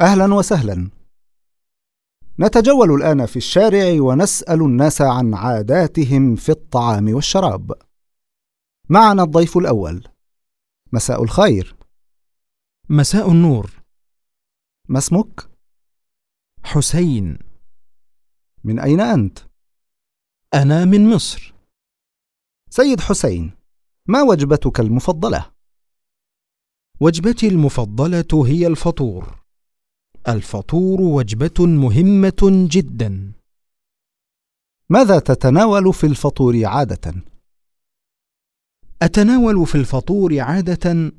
أهلا وسهلا. نتجول الآن في الشارع ونسأل الناس عن عاداتهم في الطعام والشراب. معنا الضيف الأول. مساء الخير. مساء النور. ما اسمك؟ حسين. من أين أنت؟ أنا من مصر. سيد حسين ما وجبتك المفضلة؟ وجبتي المفضلة هي الفطور. الفطور وجبة مهمة جدا. ماذا تتناول في الفطور عادة؟ أتناول في الفطور عادة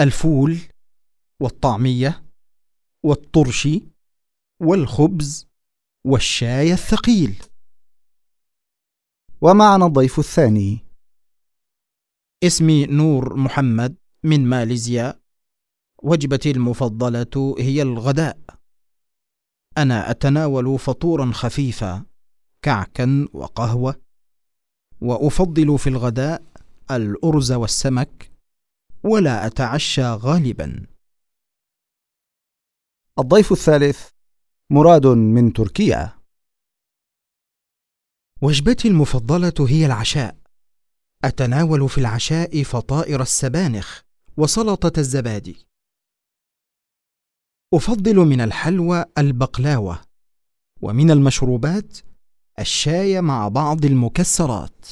الفول والطعمية والطرش والخبز والشاي الثقيل. ومعنا الضيف الثاني. اسمي نور محمد من ماليزيا. وجبتي المفضلة هي الغداء. أنا أتناول فطورا خفيفا كعكا وقهوة وأفضل في الغداء الأرز والسمك ولا أتعشى غالبا. الضيف الثالث مراد من تركيا. وجبتي المفضلة هي العشاء. أتناول في العشاء فطائر السبانخ وسلطة الزبادي. أفضل من الحلوى البقلاوة ومن المشروبات الشاي مع بعض المكسرات.